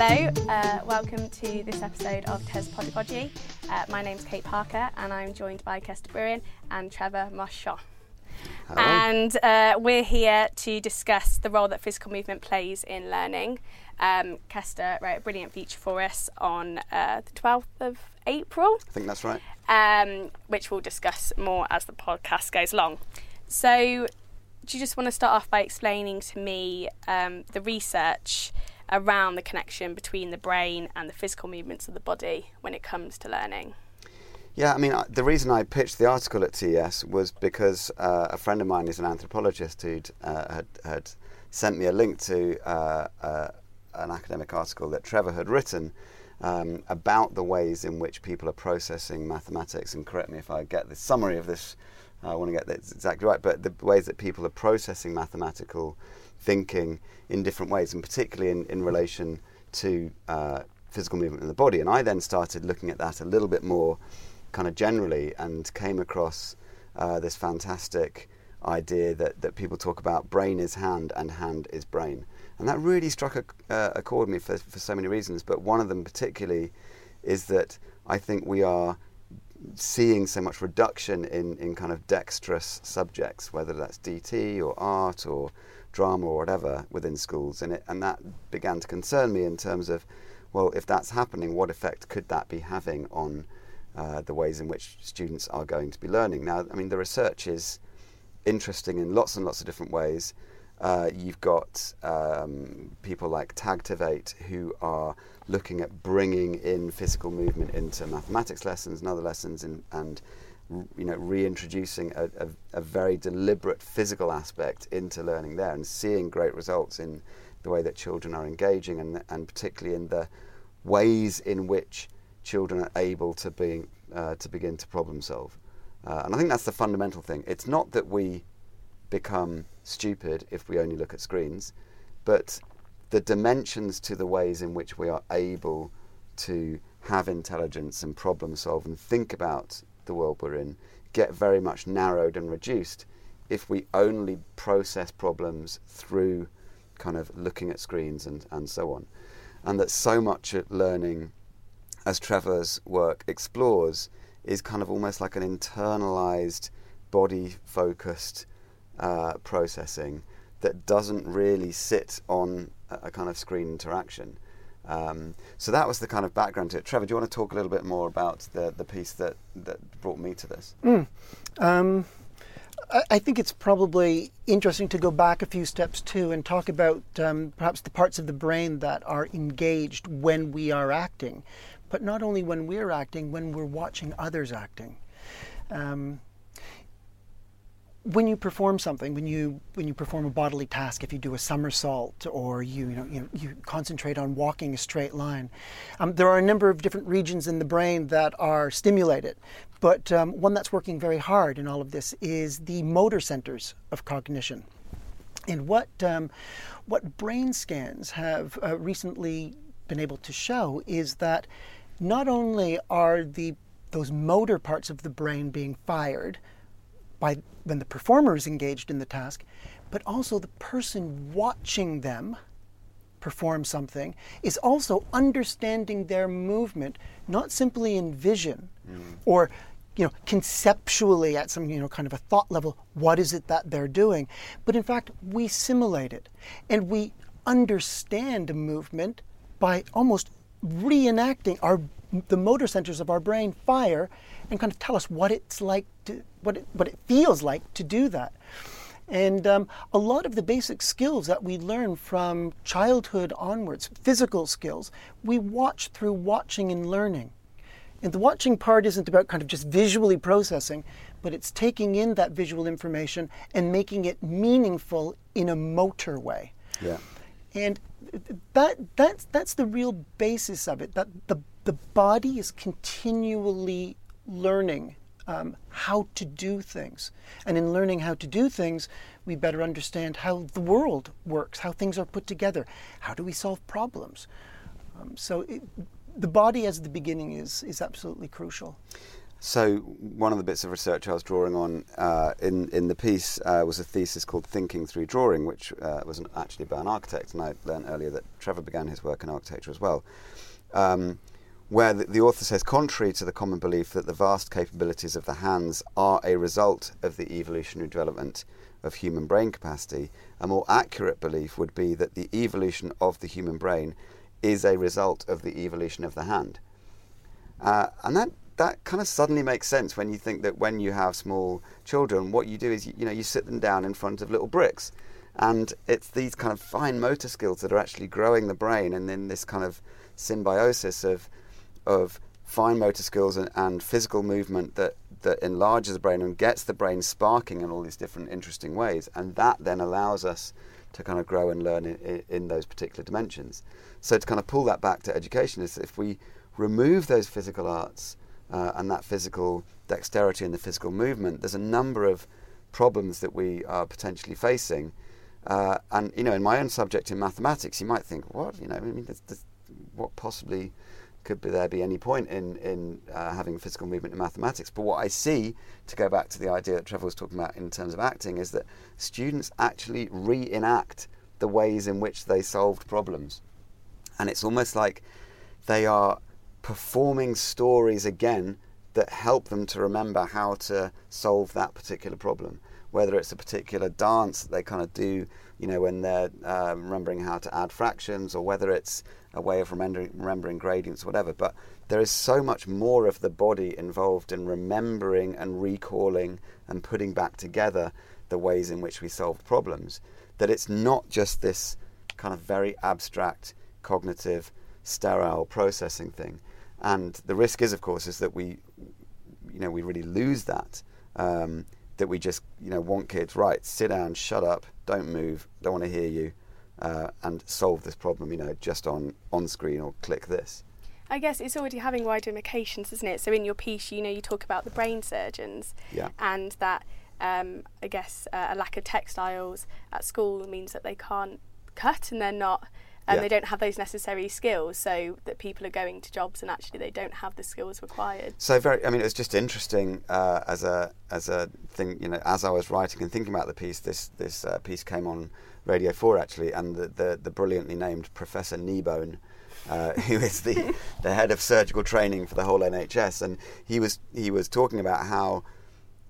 Hello, uh, welcome to this episode of TES Podagogy. Uh, my name's Kate Parker and I'm joined by Kester Brewin and Trevor Marchand. And uh, we're here to discuss the role that physical movement plays in learning. Um, Kester wrote a brilliant feature for us on uh, the 12th of April, I think that's right. um, which we'll discuss more as the podcast goes along. So, do you just want to start off by explaining to me um, the research around the connection between the brain and the physical movements of the body when it comes to learning? Yeah, I mean, uh, the reason I pitched the article at TES was because uh, a friend of mine is an anthropologist who'd uh, had, had sent me a link to uh, uh, an academic article that Trevor had written um, about the ways in which people are processing mathematics. And correct me if I get the summary of this, I want to get this exactly right, but the ways that people are processing mathematical thinking in different ways, and particularly in, in relation to uh, physical movement in the body. And I then started looking at that a little bit more kind of generally and came across uh, this fantastic idea that, that people talk about brain is hand and hand is brain. And that really struck a, uh, a chord with me for, for so many reasons, but one of them particularly is that I think we are seeing so much reduction in, in kind of dexterous subjects, whether that's DT or art or drama or whatever within schools. And, it, and that began to concern me in terms of, well, if that's happening, what effect could that be having on uh, the ways in which students are going to be learning? Now, I mean, the research is interesting in lots and lots of different ways. Uh, you've got um, people like Tagtiv8 who are looking at bringing in physical movement into mathematics lessons and other lessons, and, and you know reintroducing a, a, a, very deliberate physical aspect into learning there, and seeing great results in the way that children are engaging, and and particularly in the ways in which children are able to be uh, to begin to problem solve. Uh, and I think that's the fundamental thing. It's not that we become stupid if we only look at screens, but the dimensions to the ways in which we are able to have intelligence and problem solve and think about the world we're in get very much narrowed and reduced if we only process problems through kind of looking at screens and, and so on. And that so much learning, as Trevor's work explores, is kind of almost like an internalized, body focused uh, processing that doesn't really sit on a kind of screen interaction. Um, so that was the kind of background to it. Trevor, do you want to talk a little bit more about the, the piece that, that brought me to this? Mm. Um, I, I think it's probably interesting to go back a few steps too and talk about um, perhaps the parts of the brain that are engaged when we are acting, but not only when we're acting, when we're watching others acting. Um, when you perform something, when you when you perform a bodily task, if you do a somersault or you you know you, you concentrate on walking a straight line, um, there are a number of different regions in the brain that are stimulated. But um, one that's working very hard in all of this is the motor centers of cognition. And what um, what brain scans have uh, recently been able to show is that not only are the those motor parts of the brain being fired by when the performer is engaged in the task, but also the person watching them perform something is also understanding their movement, not simply in vision mm. or you know conceptually at some you know kind of a thought level what is it that they're doing but in fact we simulate it and we understand a movement by almost reenacting our the motor centers of our brain fire and kind of tell us what it's like to what it, what it feels like to do that. And um, a lot of the basic skills that we learn from childhood onwards, physical skills, we watch through watching and learning. And the watching part isn't about kind of just visually processing, but it's taking in that visual information and making it meaningful in a motor way. Yeah. And that that's that's the real basis of it. That the the body is continually learning um, how to do things. And in learning how to do things, we better understand how the world works, how things are put together, how do we solve problems. Um, so it, the body as the beginning is, is absolutely crucial. So one of the bits of research I was drawing on uh, in in the piece uh, was a thesis called "Thinking Through Drawing," which uh, was actually by an architect, and I learned earlier that Trevor began his work in architecture as well. Um, where the, author says, contrary to the common belief that the vast capabilities of the hands are a result of the evolutionary development of human brain capacity, a more accurate belief would be that the evolution of the human brain is a result of the evolution of the hand. Uh, and that, that kind of suddenly makes sense when you think that when you have small children, what you do is you, you know you sit them down in front of little bricks, and it's these kind of fine motor skills that are actually growing the brain, and then this kind of symbiosis of of fine motor skills and, and, physical movement that, that enlarges the brain and gets the brain sparking in all these different interesting ways. And that then allows us to kind of grow and learn in, in those particular dimensions. So to kind of pull that back to education is if we remove those physical arts uh, and that physical dexterity and the physical movement, there's a number of problems that we are potentially facing. Uh, and you know, in my own subject in mathematics, you might think, what? You know, I mean, what possibly could be, there be any point in, in uh, having physical movement in mathematics? But what I see, to go back to the idea that Trevor was talking about in terms of acting, is that students actually reenact the ways in which they solved problems. And it's almost like they are performing stories again that help them to remember how to solve that particular problem. Whether it's a particular dance that they kind of do, you know, when they're uh, remembering how to add fractions, or whether it's a way of remembering, remembering gradients, whatever. But there is so much more of the body involved in remembering and recalling and putting back together the ways in which we solve problems that it's not just this kind of very abstract, cognitive, sterile processing thing. And the risk is, of course, is that we, you know, we really lose that. Um, that we just, you know, want kids right, sit down, shut up, don't move, don't want to hear you uh, and solve this problem, you know, just on on screen or click this. I guess it's already having wider implications, isn't it? So in your piece, you know, you talk about the brain surgeons, yeah. and that um, I guess uh, a lack of textiles at school means that they can't cut and they're not. And yeah. they don't have those necessary skills, so that people are going to jobs and actually they don't have the skills required. So very, I mean, it was just interesting uh, as a as a thing, you know, as I was writing and thinking about the piece. This this uh, piece came on Radio 4 actually, and the, the, the brilliantly named Professor Kneebone, uh, who is the, the head of surgical training for the whole NHS, and he was he was talking about how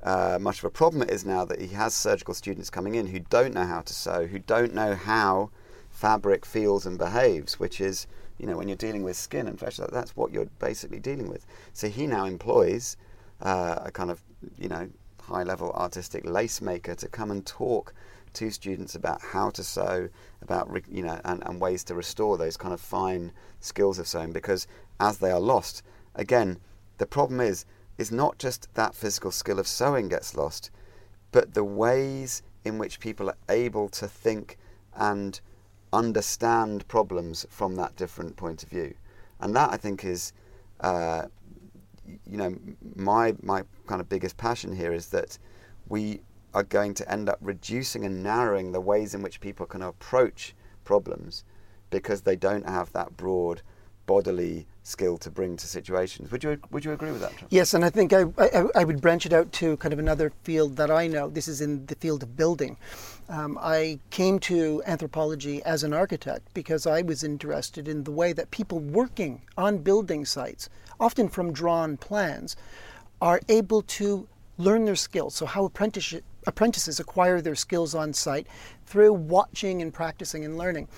uh, much of a problem it is now that he has surgical students coming in who don't know how to sew, who don't know how fabric feels and behaves, which is you know when you're dealing with skin and flesh, that's what you're basically dealing with. So he now employs uh, a kind of you know high level artistic lace maker to come and talk to students about how to sew, about you know, and, and ways to restore those kind of fine skills of sewing. Because as they are lost, again, the problem is is not just that physical skill of sewing gets lost, but the ways in which people are able to think and understand problems from that different point of view, and that I think is. Uh, you know, my my kind of biggest passion here is that we are going to end up reducing and narrowing the ways in which people can approach problems because they don't have that broad bodily skill to bring to situations. Would you would you agree with that? Yes, and I think I, I, I, would branch it out to kind of another field that I know. This is in the field of building. Um, I came to anthropology as an architect because I was interested in the way that people working on building sites, often from drawn plans, are able to learn their skills. So how apprenticeship apprentices acquire their skills on site through watching and practicing and learning.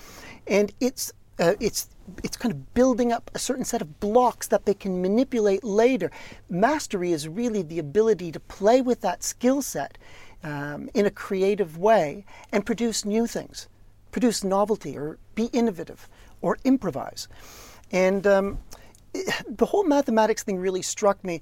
And it's uh, it's it's kind of building up a certain set of blocks that they can manipulate later. Mastery is really the ability to play with that skill set um, in a creative way and produce new things, produce novelty, or be innovative, or improvise. And um, the whole mathematics thing really struck me.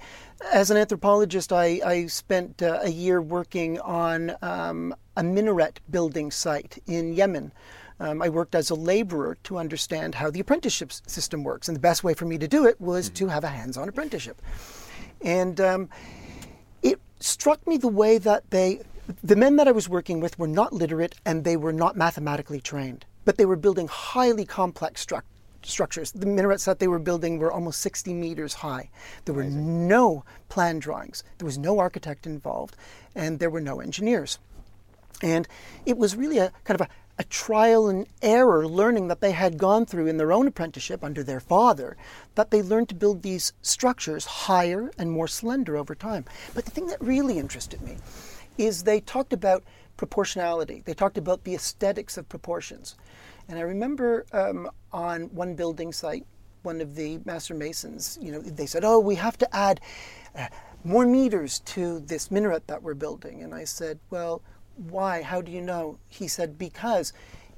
As an anthropologist, I, I spent uh, a year working on um, a minaret building site in Yemen. Um, I worked as a laborer to understand how the apprenticeship system works, and the best way for me to do it was mm-hmm. to have a hands on apprenticeship. And um, it struck me the way that they, the men that I was working with, were not literate and they were not mathematically trained, but they were building highly complex structures structures. The minarets that they were building were almost 60 meters high. There were no plan drawings, there was no architect involved, and there were no engineers. And it was really a kind of a, a trial and error learning that they had gone through in their own apprenticeship under their father, that they learned to build these structures higher and more slender over time. But the thing that really interested me is they talked about proportionality. They talked about the aesthetics of proportions. And I remember um, on one building site, one of the master masons, you know, they said, "Oh, we have to add uh, more meters to this minaret that we're building." And I said, "Well, why? How do you know?" He said, "Because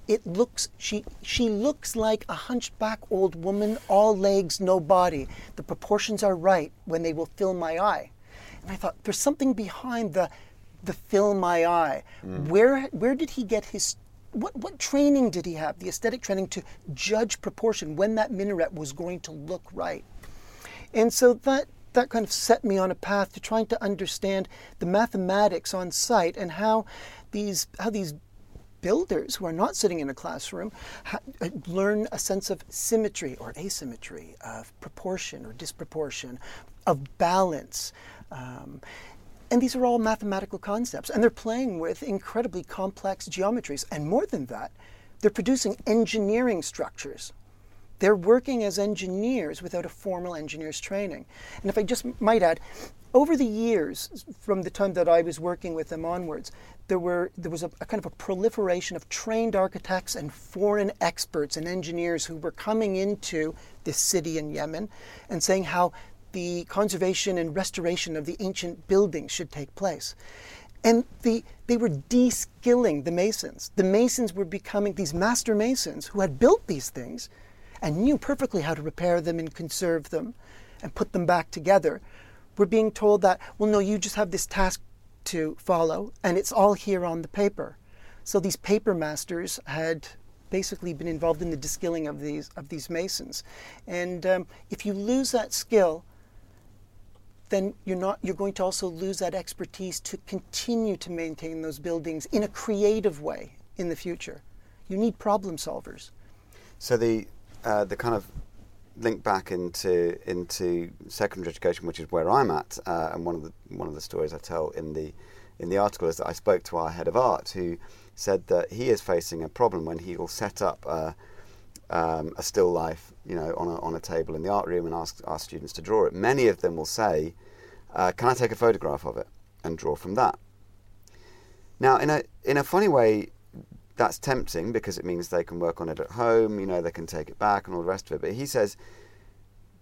it looks she she looks like a hunchback old woman, all legs, no body. The proportions are right when they will fill my eye." And I thought, there's something behind the the fill my eye. Mm. Where where did he get his what, what training did he have, the aesthetic training to judge proportion when that minaret was going to look right? And so that, that kind of set me on a path to trying to understand the mathematics on site and how these, how these builders who are not sitting in a classroom ha- uh, learn a sense of symmetry or asymmetry, of proportion or disproportion, of balance. Um, and these are all mathematical concepts, and they're playing with incredibly complex geometries. And more than that, they're producing engineering structures. They're working as engineers without a formal engineer's training. And if I just might add, over the years, from the time that I was working with them onwards, there were there was a, a, kind of a proliferation of trained architects and foreign experts and engineers who were coming into this city in Yemen and saying how the conservation and restoration of the ancient buildings should take place. And the, they were de-skilling the masons. The masons were becoming these master masons who had built these things and knew perfectly how to repair them and conserve them and put them back together. We're being told that, well, no, you just have this task to follow, and it's all here on the paper. So these paper masters had basically been involved in the de-skilling of these of these masons, and um, if you lose that skill, then you're not you're going to also lose that expertise to continue to maintain those buildings in a creative way in the future. You need problem solvers. So the uh, the kind of link back into into secondary education, which is where I'm at, uh, and one of the one of the stories I tell in the in the article is that I spoke to our head of art who said that he is facing a problem when he will set up a, um, a still life, you know, on a, on a table in the art room and ask our students to draw it. Many of them will say, uh, "Can I take a photograph of it and draw from that?" Now, in a in a funny way, that's tempting because it means they can work on it at home. You know, they can take it back and all the rest of it. But he says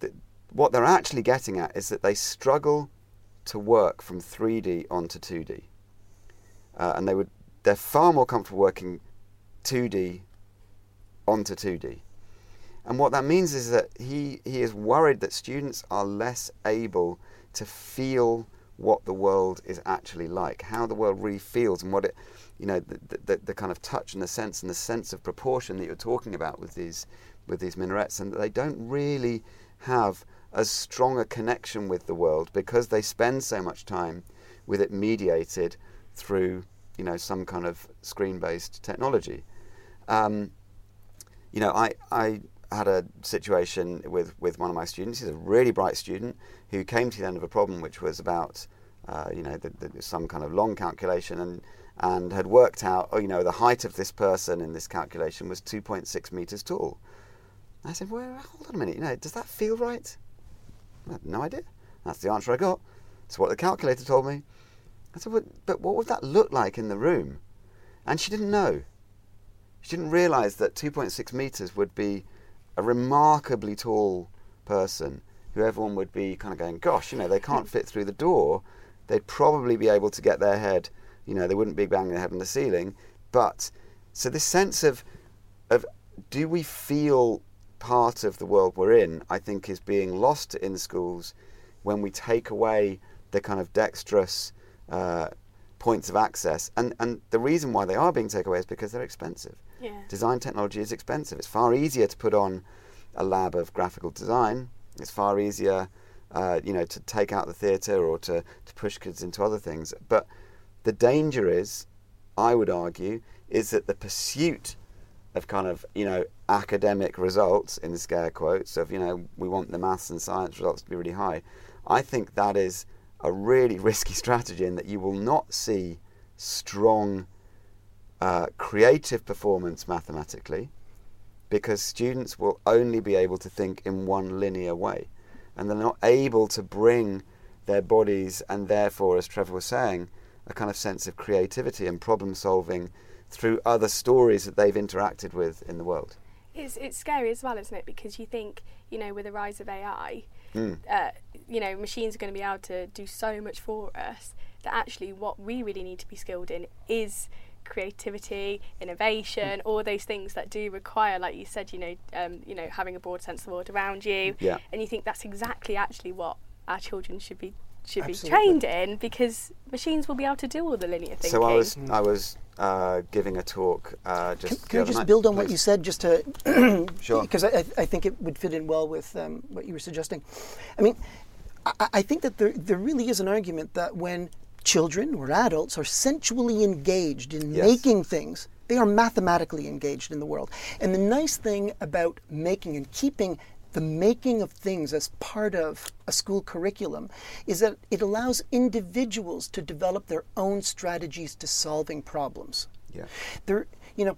that what they're actually getting at is that they struggle to work from 3D onto 2D, uh, and they would they're far more comfortable working 2D onto 2D. And what that means is that he, he is worried that students are less able to feel what the world is actually like, how the world really feels, and what it, you know, the, the, the kind of touch and the sense and the sense of proportion that you're talking about with these, with these minarets, and they don't really have as strong a connection with the world because they spend so much time with it mediated through, you know, some kind of screen-based technology. Um, you know, I, I had a situation with, with one of my students. He's a really bright student who came to the end of a problem which was about, uh, you know, the, the, some kind of long calculation and, and had worked out, oh, you know, the height of this person in this calculation was 2.6 meters tall. I said, well, hold on a minute, you know, does that feel right? I had no idea. That's the answer I got. That's what the calculator told me. I said, but what would that look like in the room? And she didn't know. She didn't realize that 2.6 meters would be a remarkably tall person who everyone would be kind of going, gosh, you know, they can't fit through the door. They'd probably be able to get their head, you know, they wouldn't be banging their head on the ceiling. But so this sense of, of do we feel part of the world we're in, I think is being lost in schools when we take away the kind of dexterous uh, points of access. And, and the reason why they are being taken away is because they're expensive. Yeah. Design technology is expensive. It's far easier to put on a lab of graphical design. It's far easier, uh, you know, to take out the theatre or to, to push kids into other things. But the danger is, I would argue, is that the pursuit of kind of you know academic results in scare quotes of you know we want the maths and science results to be really high. I think that is a really risky strategy in that you will not see strong uh, creative performance mathematically because students will only be able to think in one linear way and they're not able to bring their bodies and therefore as Trevor was saying a kind of sense of creativity and problem solving through other stories that they've interacted with in the world. It's, it's scary as well, isn't it? Because you think, you know, with the rise of AI, Mm. uh, you know, machines are going to be able to do so much for us that actually what we really need to be skilled in is creativity, innovation, all those things that do require, like you said, you know, um, you know, having a broad sense of the world around you. Yeah. And you think that's exactly actually what our children should be should Absolutely. be trained in because machines will be able to do all the linear thinking. So I was I was uh, giving a talk uh, just Can, can I just night, build on what you said, just to Sure. because I, I think it would fit in well with um, what you were suggesting. I mean, I, I think that there there really is an argument that when children or adults are sensually engaged in Yes. making things, they are mathematically engaged in the world. And the nice thing about making and keeping the making of things as part of a school curriculum is that it allows individuals to develop their own strategies to solving problems. Yeah. There, you know,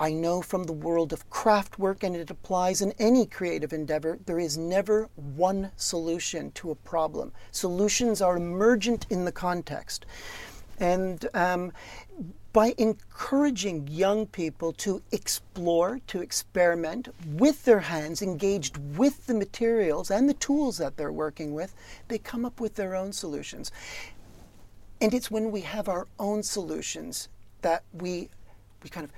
I know from the world of craft work, and it applies in any creative endeavor, there is never one solution to a problem. Solutions are emergent in the context. And um, by encouraging young people to explore, to experiment with their hands, engaged with the materials and the tools that they're working with, they come up with their own solutions. And it's when we have our own solutions that we, we kind of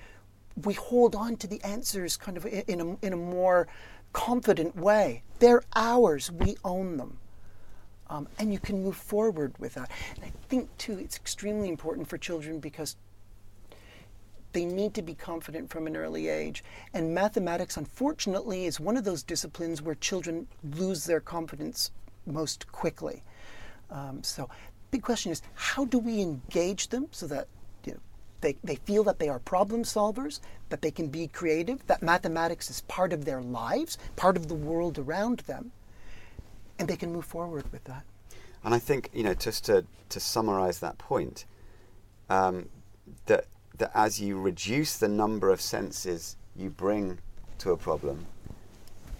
we hold on to the answers kind of in a, in a more confident way. They're ours. We own them. Um, and you can move forward with that. And I think, too, it's extremely important for children because they need to be confident from an early age. And mathematics, unfortunately, is one of those disciplines where children lose their confidence most quickly. Um, so, the big question is how do we engage them so that you know, they, they feel that they are problem solvers, that they can be creative, that mathematics is part of their lives, part of the world around them, and they can move forward with that. And I think you know just to to summarise that point, um, that that as you reduce the number of senses you bring to a problem,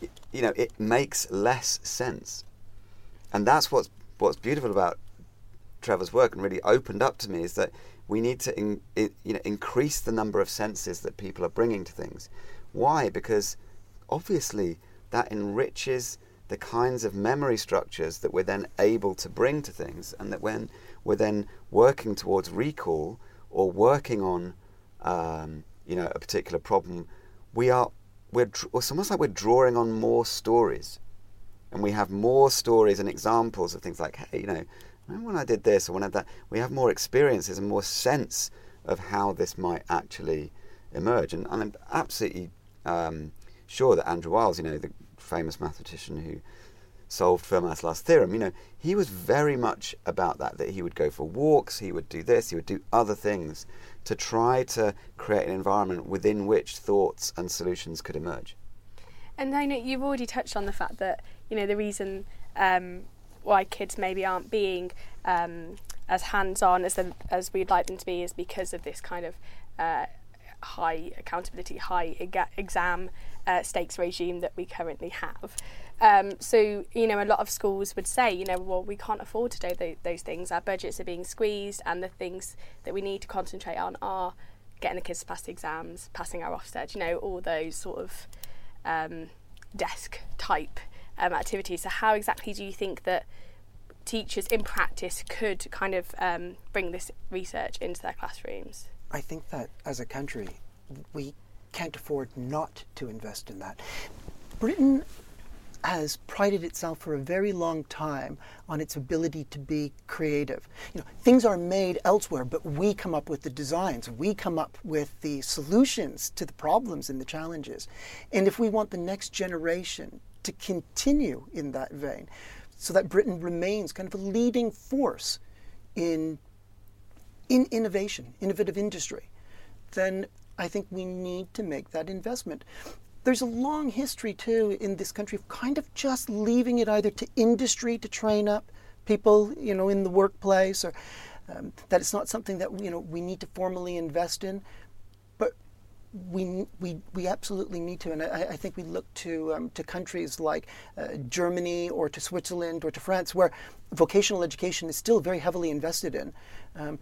y- you know it makes less sense, and that's what's what's beautiful about Trevor's work and really opened up to me is that we need to in, you know increase the number of senses that people are bringing to things. Why? Because obviously that enriches the kinds of memory structures that we're then able to bring to things, and that when we're then working towards recall or working on um, you know a particular problem, we are we're it's almost like we're drawing on more stories and we have more stories and examples of things like, hey, you know, remember when I did this or when I did that? We have more experiences and more sense of how this might actually emerge. And, I'm absolutely um, sure that Andrew Wiles, you know, the famous mathematician who solved Fermat's last theorem, you know, he was very much about that, that he would go for walks, he would do this, he would do other things to try to create an environment within which thoughts and solutions could emerge. And I know you've already touched on the fact that you know the reason um, why kids maybe aren't being um, as hands-on as them, as we'd like them to be is because of this kind of uh, high accountability, high ega- exam uh, stakes regime that we currently have. Um, so you know, a lot of schools would say, you know, well, we can't afford to do tho- those things. Our budgets are being squeezed, and the things that we need to concentrate on are getting the kids to pass the exams, passing our Ofsted, you know, all those sort of um, desk type um, activities. So, how exactly do you think that teachers in practice could kind of um, bring this research into their classrooms? I think that as a country, we can't afford not to invest in that. Britain has prided itself for a very long time on its ability to be creative. You know, things are made elsewhere, but we come up with the designs. We come up with the solutions to the problems and the challenges. And if we want the next generation to continue in that vein, so that Britain remains kind of a leading force in in innovation, innovative industry, then I think we need to make that investment. There's a long history, too, in this country of kind of just leaving it either to industry to train up people, you know, in the workplace, or um, that it's not something that you know we need to formally invest in. But we, we, we absolutely need to, and I, I think we look to, um, to countries like uh, Germany or to Switzerland or to France, where vocational education is still very heavily invested in. Um,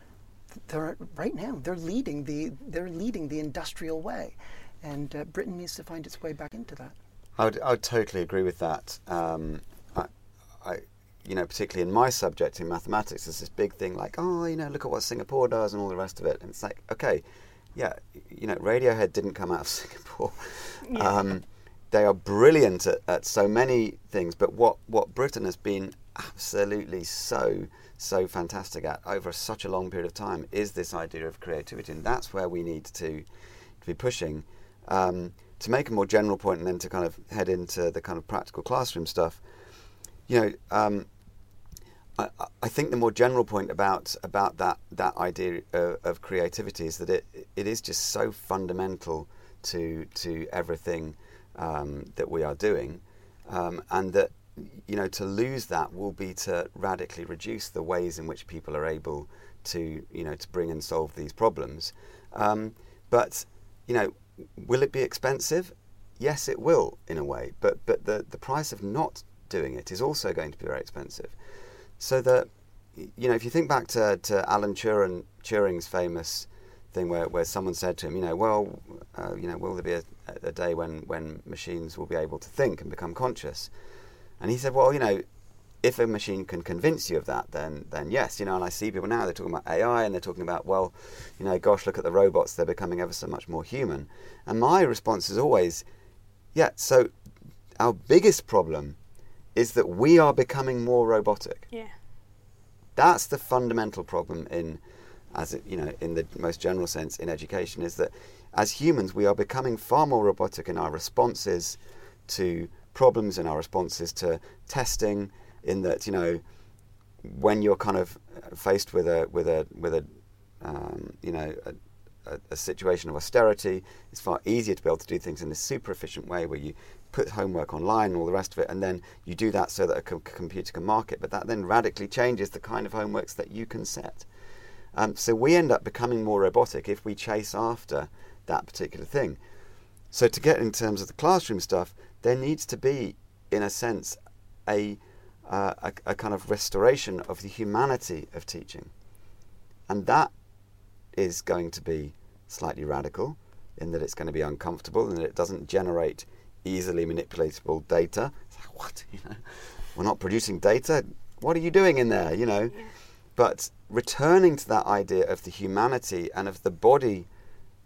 they're, right now, they're leading the, they're leading the industrial way, and uh, Britain needs to find its way back into that. I would, I would totally agree with that. Um, I, I, you know, particularly in my subject in mathematics, there's this big thing like, oh, you know, look at what Singapore does and all the rest of it, and it's like, okay yeah, you know, Radiohead didn't come out of Singapore. Yeah. Um, they are brilliant at, at, so many things, but what, what Britain has been absolutely so so fantastic at over such a long period of time is this idea of creativity, and that's where we need to, to be pushing. Um, to make a more general point, and then to kind of head into the kind of practical classroom stuff, you know, um, I, I, think the more general point about about that that idea of, of, creativity is that it it is just so fundamental to to everything um, that we are doing, um, and that you know to lose that will be to radically reduce the ways in which people are able to you know to bring and solve these problems. Um, but you know, will it be expensive? Yes, it will in a way. But but the the price of not doing it is also going to be very expensive. So that you know, if you think back to, to Alan Turing, Turing's famous thing where, where someone said to him, you know, well, uh, you know, will there be a, a, day when, when machines will be able to think and become conscious? And he said, well, you know, if a machine can convince you of that, then then yes, you know. And I see people now they're talking about AI and they're talking about, well, you know, gosh, look at the robots; they're becoming ever so much more human. And my response is always, yeah. So our biggest problem is that we are becoming more robotic. Yeah. That's the fundamental problem in, as it, you know, in the most general sense in education, is that as humans we are becoming far more robotic in our responses to problems, in our responses to testing. In that, you know, when you're kind of faced with a with a with a um, you know a, a, a, situation of austerity, it's far easier to be able to do things in a super efficient way where you put homework online and all the rest of it, and then you do that so that a co- computer can mark it. But that then radically changes the kind of homeworks that you can set. Um, so we end up becoming more robotic if we chase after that particular thing. So to get in terms of the classroom stuff, there needs to be, in a sense, a, uh, a, a kind of restoration of the humanity of teaching, and that is going to be slightly radical in that it's going to be uncomfortable and that it doesn't generate easily manipulatable data. It's like, what? You know, we're not producing data. What are you doing in there? You know, yeah. but returning to that idea of the humanity and of the body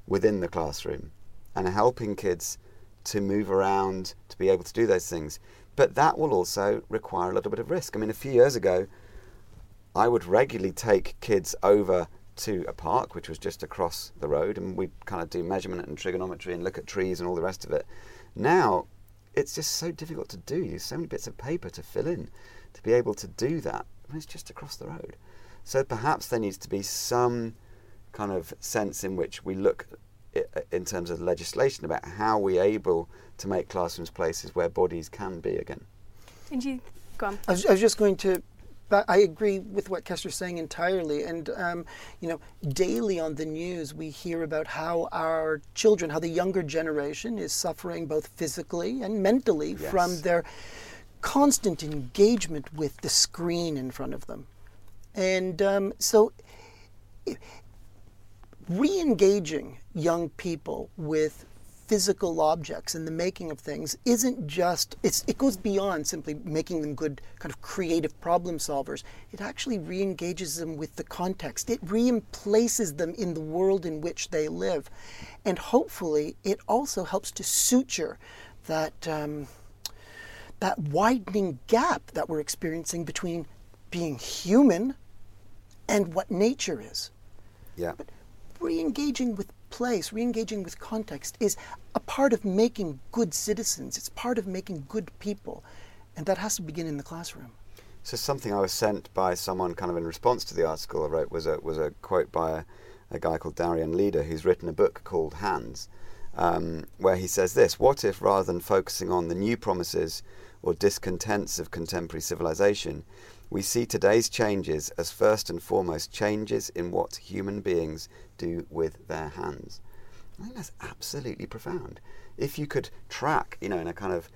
within the classroom, and helping kids to move around to be able to do those things. But that will also require a little bit of risk. I mean, a few years ago, I would regularly take kids over to a park, which was just across the road, and we'd kind of do measurement and trigonometry and look at trees and all the rest of it. Now, it's just so difficult to do. There's so many bits of paper to fill in to be able to do that when it's just across the road. So perhaps there needs to be some kind of sense in which we look in terms of legislation about how we're able to make classrooms places where bodies can be again. And you go on. I was, I was just going to I agree with what Kester's saying entirely. And, um, you know, daily on the news, we hear about how our children, how the younger generation is suffering both physically and mentally yes. from their constant engagement with the screen in front of them. And um, so, re engaging young people with physical objects and the making of things isn't just it's it goes beyond simply making them good kind of creative problem solvers. It actually re-engages them with the context. It re-emplaces them in the world in which they live. And hopefully it also helps to suture that um, that widening gap that we're experiencing between being human and what nature is. Yeah. But re-engaging with place, re-engaging with context, is a part of making good citizens. It's part of making good people. And that has to begin in the classroom. So something I was sent by someone kind of in response to the article I wrote was a, was a quote by a, a guy called Darian Leader, who's written a book called Hands, um, where he says this What if rather than focusing on the new promises or discontents of contemporary civilization, we see today's changes as first and foremost changes in what human beings do with their hands? I think that's absolutely profound. If you could track, you know, in a kind of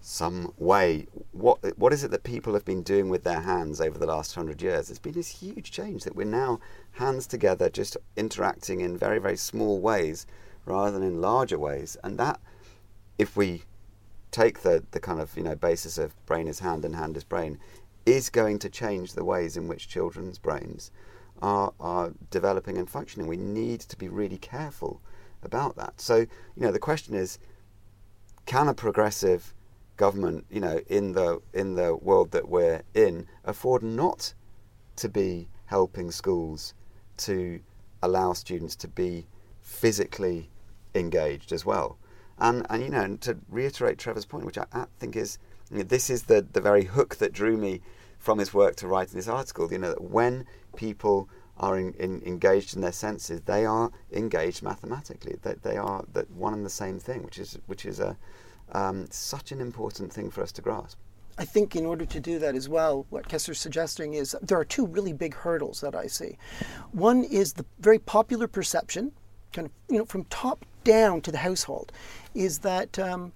some way, what what is it that people have been doing with their hands over the last hundred years? It's been this huge change that we're now hands together, just interacting in very very small ways rather than in larger ways, and that, if we take the the kind of you know basis of brain is hand and hand is brain, is going to change the ways in which children's brains are are developing and functioning. We need to be really careful about that. So you know the question is, can a progressive government, you know, in the in the world that we're in, afford not to be helping schools to allow students to be physically engaged as well. And and you know, and to reiterate Trevor's point, which I, I think is this is the the very hook that drew me from his work to writing this article. You know, that when people are in, in, engaged in their senses, they are engaged mathematically. That they, they are that one and the same thing, which is which is a um, such an important thing for us to grasp. I think in order to do that as well, what Kessler's suggesting is there are two really big hurdles that I see. One is the very popular perception, kind of you know from top down to the household, is that um,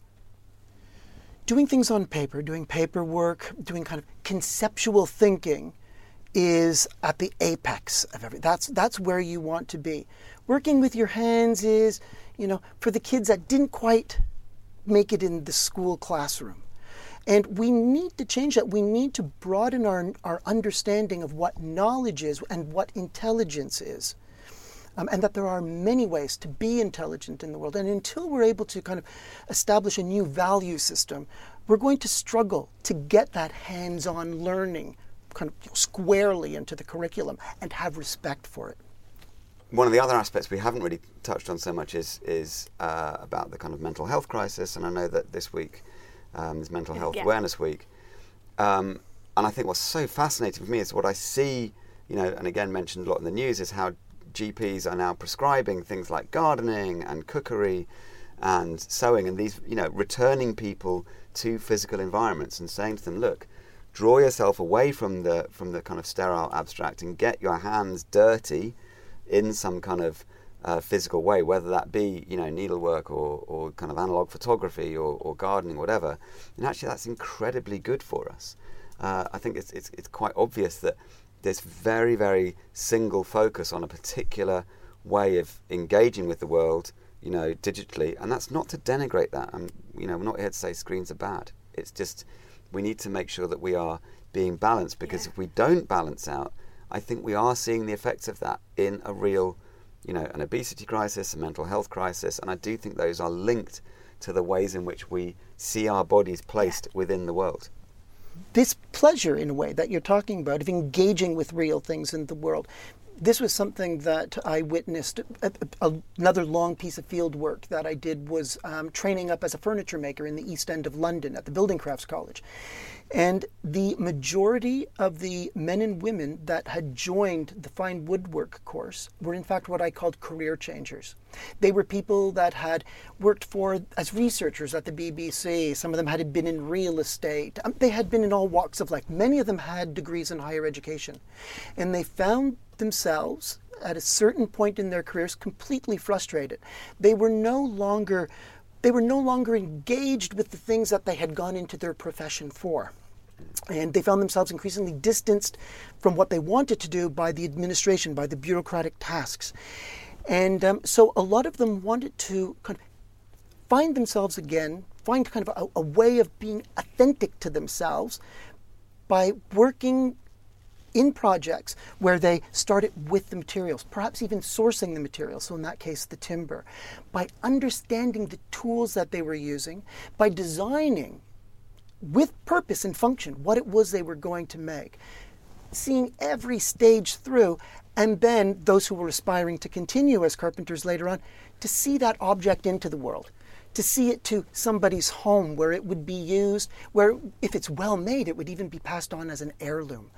doing things on paper, doing paperwork, doing kind of conceptual thinking, is at the apex of everything. That's that's where you want to be. Working with your hands is, you know, for the kids that didn't quite make it in the school classroom. And we need to change that. We need to broaden our, our understanding of what knowledge is and what intelligence is. Um, and that there are many ways to be intelligent in the world. And until we're able to kind of establish a new value system, we're going to struggle to get that hands on learning kind of squarely into the curriculum and have respect for it one of the other aspects we haven't really touched on so much is is uh, about the kind of mental health crisis, and I know that this week um, is Mental Health yeah. Awareness Week, um, and I think what's so fascinating for me is what I see, you know, and again mentioned a lot in the news is how GPs are now prescribing things like gardening and cookery and sewing, and these, you know, returning people to physical environments and saying to them, look. Draw yourself away from the from the kind of sterile abstract and get your hands dirty in some kind of uh, physical way, whether that be you know needlework or, or kind of analog photography or, or gardening, whatever. And actually, that's incredibly good for us. Uh, I think it's, it's it's quite obvious that this very very single focus on a particular way of engaging with the world, you know, digitally, and that's not to denigrate that. I'm you know we're not here to say screens are bad. It's just we need to make sure that we are being balanced because yeah. if we don't balance out I think we are seeing the effects of that in a real, you know, an obesity crisis, a mental health crisis, and I do think those are linked to the ways in which we see our bodies placed within the world. This pleasure, in a way, that you're talking about of engaging with real things in the world, this was something that I witnessed. Another long piece of field work that I did was um, training up as a furniture maker in the East End of London at the Building Crafts College. And the majority of the men and women that had joined the fine woodwork course were, in fact, what I called career changers. They were people that had worked for as researchers at the BBC. Some of them had been in real estate. Um, they had been in all walks of life. Many of them had degrees in higher education. And they found themselves at a certain point in their careers completely frustrated. They were no longer they were no longer engaged with the things that they had gone into their profession for. And they found themselves increasingly distanced from what they wanted to do by the administration, by the bureaucratic tasks. And um, so a lot of them wanted to kind of find themselves again, find kind of a, a way of being authentic to themselves by working in projects where they started with the materials, perhaps even sourcing the materials, so in that case, the timber, by understanding the tools that they were using, by designing with purpose and function what it was they were going to make, seeing every stage through, and then those who were aspiring to continue as carpenters later on, to see that object into the world to see it to somebody's home where it would be used, where if it's well made, it would even be passed on as an heirloom.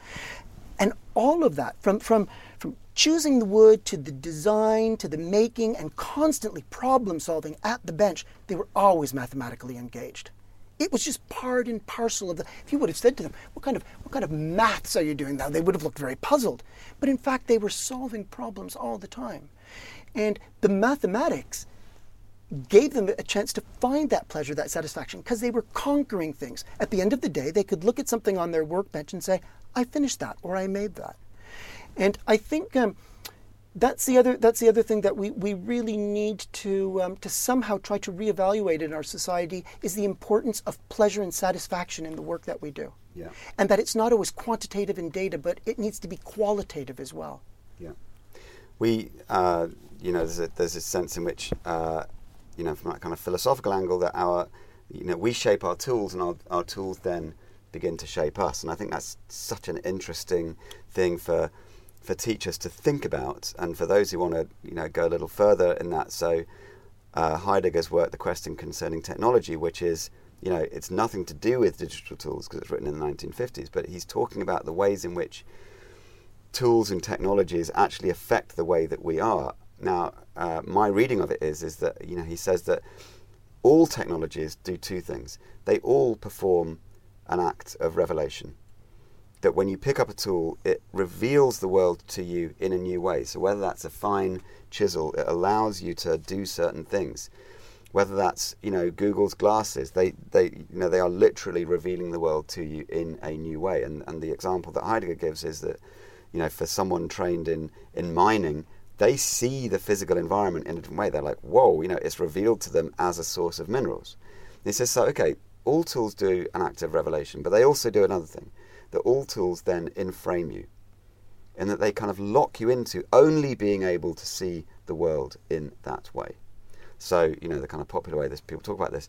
And all of that, from, from, from choosing the wood to the design to the making and constantly problem solving at the bench, they were always mathematically engaged. It was just part and parcel of the. If you would have said to them, "What kind of what kind of maths are you doing now?" they would have looked very puzzled. But in fact, they were solving problems all the time, and the mathematics gave them a chance to find that pleasure, that satisfaction, because they were conquering things. At the end of the day, they could look at something on their workbench and say, "I finished that," or "I made that." And I think. Um, that's the other that's the other thing that we, we really need to um, to somehow try to reevaluate in our society is the importance of pleasure and satisfaction in the work that we do. Yeah. And that it's not always quantitative in data, but it needs to be qualitative as well. Yeah. We, uh, you know, there's a, there's a sense in which, uh, you know, from that kind of philosophical angle, that our, you know, we shape our tools, and our, our tools then begin to shape us. And I think that's such an interesting thing for for teachers to think about, and for those who want to, you know, go a little further in that. So, uh, Heidegger's work, The Question Concerning Technology, which is, you know, it's nothing to do with digital tools because it's written in the 1950s, but he's talking about the ways in which tools and technologies actually affect the way that we are. Now, uh, my reading of it is, is that, you know, he says that all technologies do two things. They all perform an act of revelation that when you pick up a tool, it reveals the world to you in a new way. So whether that's a fine chisel, it allows you to do certain things. Whether that's you know Google's glasses, they they you know they are literally revealing the world to you in a new way. And and the example that Heidegger gives is that you know for someone trained in in mining, they see the physical environment in a different way. They're like, whoa, you know, it's revealed to them as a source of minerals. And he says, so okay, all tools do an act of revelation, but they also do another thing that all tools then enframe you and that they kind of lock you into only being able to see the world in that way. So, you know, the kind of popular way this people talk about this,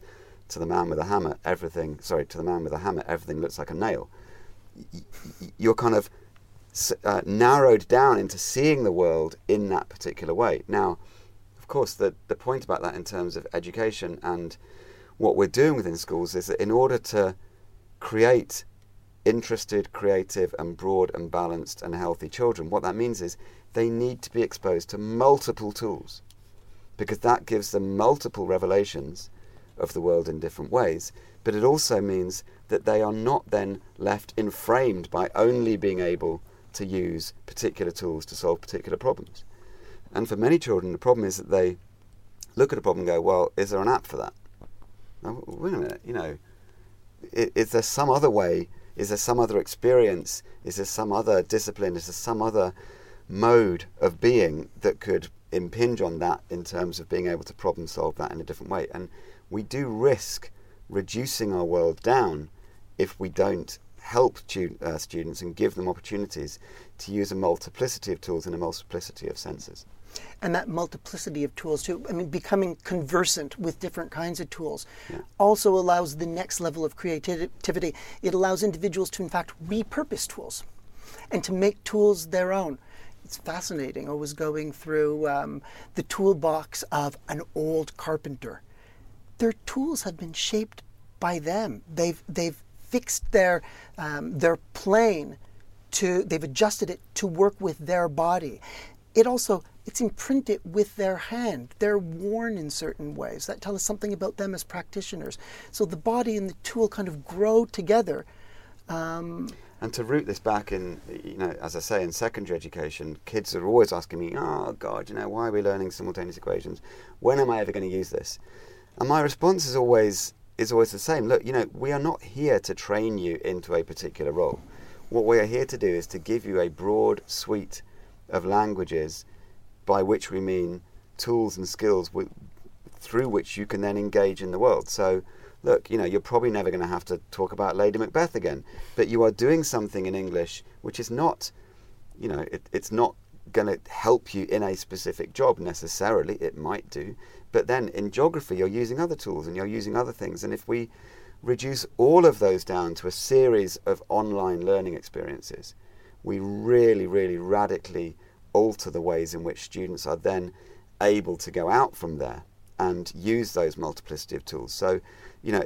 to the man with a hammer, everything, sorry, to the man with a hammer, everything looks like a nail. You're kind of uh, narrowed down into seeing the world in that particular way. Now, of course, the, the point about that in terms of education and what we're doing within schools is that in order to create interested, creative, and broad and balanced and healthy children, what that means is they need to be exposed to multiple tools because that gives them multiple revelations of the world in different ways. But it also means that they are not then left enframed by only being able to use particular tools to solve particular problems. And for many children, the problem is that they look at a problem and go, well, is there an app for that? Now, wait a minute, you know, is, is there some other way is there some other experience? Is there some other discipline? Is there some other mode of being that could impinge on that in terms of being able to problem solve that in a different way? And we do risk reducing our world down if we don't help tu- uh, students and give them opportunities to use a multiplicity of tools and a multiplicity of senses and that multiplicity of tools too. I mean, becoming conversant with different kinds of tools yeah. also allows the next level of creativity. It allows individuals to, in fact, repurpose tools and to make tools their own. It's fascinating. I was going through um, the toolbox of an old carpenter. Their tools had been shaped by them. They've they've fixed their um, their plane to they've adjusted it to work with their body. It also it's imprinted with their hand. They're worn in certain ways. That tells us something about them as practitioners. So the body and the tool kind of grow together. Um, and to root this back in, you know, as I say, in secondary education, kids are always asking me, oh, God, you know, why are we learning simultaneous equations? When am I ever going to use this? And my response is always, is always the same. Look, you know, we are not here to train you into a particular role. What we are here to do is to give you a broad suite of languages by which we mean tools and skills with, through which you can then engage in the world. So, look, you know, you're probably never going to have to talk about Lady Macbeth again, but you are doing something in English which is not, you know, it, it's not going to help you in a specific job necessarily. It might do, but then in geography, you're using other tools and you're using other things. And if we reduce all of those down to a series of online learning experiences, we really, really radically alter the ways in which students are then able to go out from there and use those multiplicity of tools. So, you know,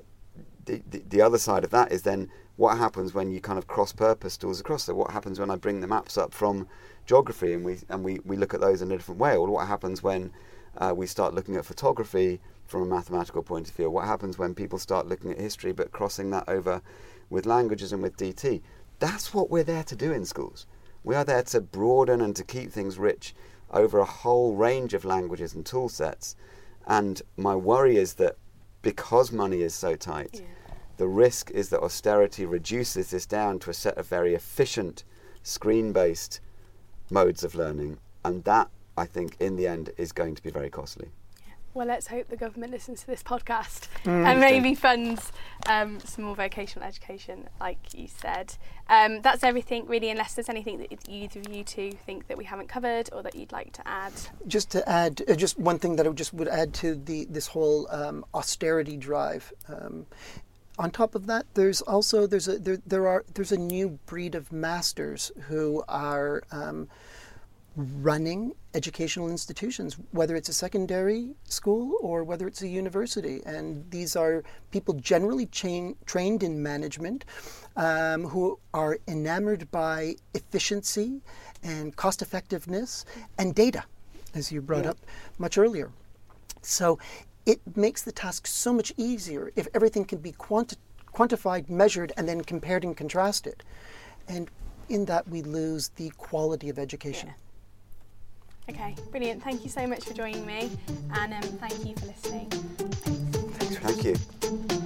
the, the, the other side of that is then what happens when you kind of cross purpose tools across. What happens when I bring the maps up from geography and we and we, we look at those in a different way, or what happens when uh, we start looking at photography from a mathematical point of view? What happens when people start looking at history but crossing that over with languages and with DT? That's what we're there to do in schools. We are there to broaden and to keep things rich over a whole range of languages and tool sets. And my worry is that because money is so tight, yeah. The risk is that austerity reduces this down to a set of very efficient screen based modes of learning. And that, I think, in the end, is going to be very costly. Well, let's hope the government listens to this podcast mm. and maybe funds um, some more vocational education, like you said. Um, that's everything, really, unless there's anything that either of you two think that we haven't covered or that you'd like to add. Just to add, uh, just one thing that I just would add to the this whole um, austerity drive. On top of that, there's also there's a there, there are there's a new breed of masters who are um, running educational institutions, whether it's a secondary school or whether it's a university. And these are people generally chain, trained in management um, who are enamored by efficiency and cost effectiveness and data, as you brought yeah. up much earlier. So it makes the task so much easier if everything can be quanti- quantified, measured, and then compared and contrasted. And in that, we lose the quality of education. Yeah. Okay, brilliant. Thank you so much for joining me, and um, thank you for listening. Thanks. Thank you.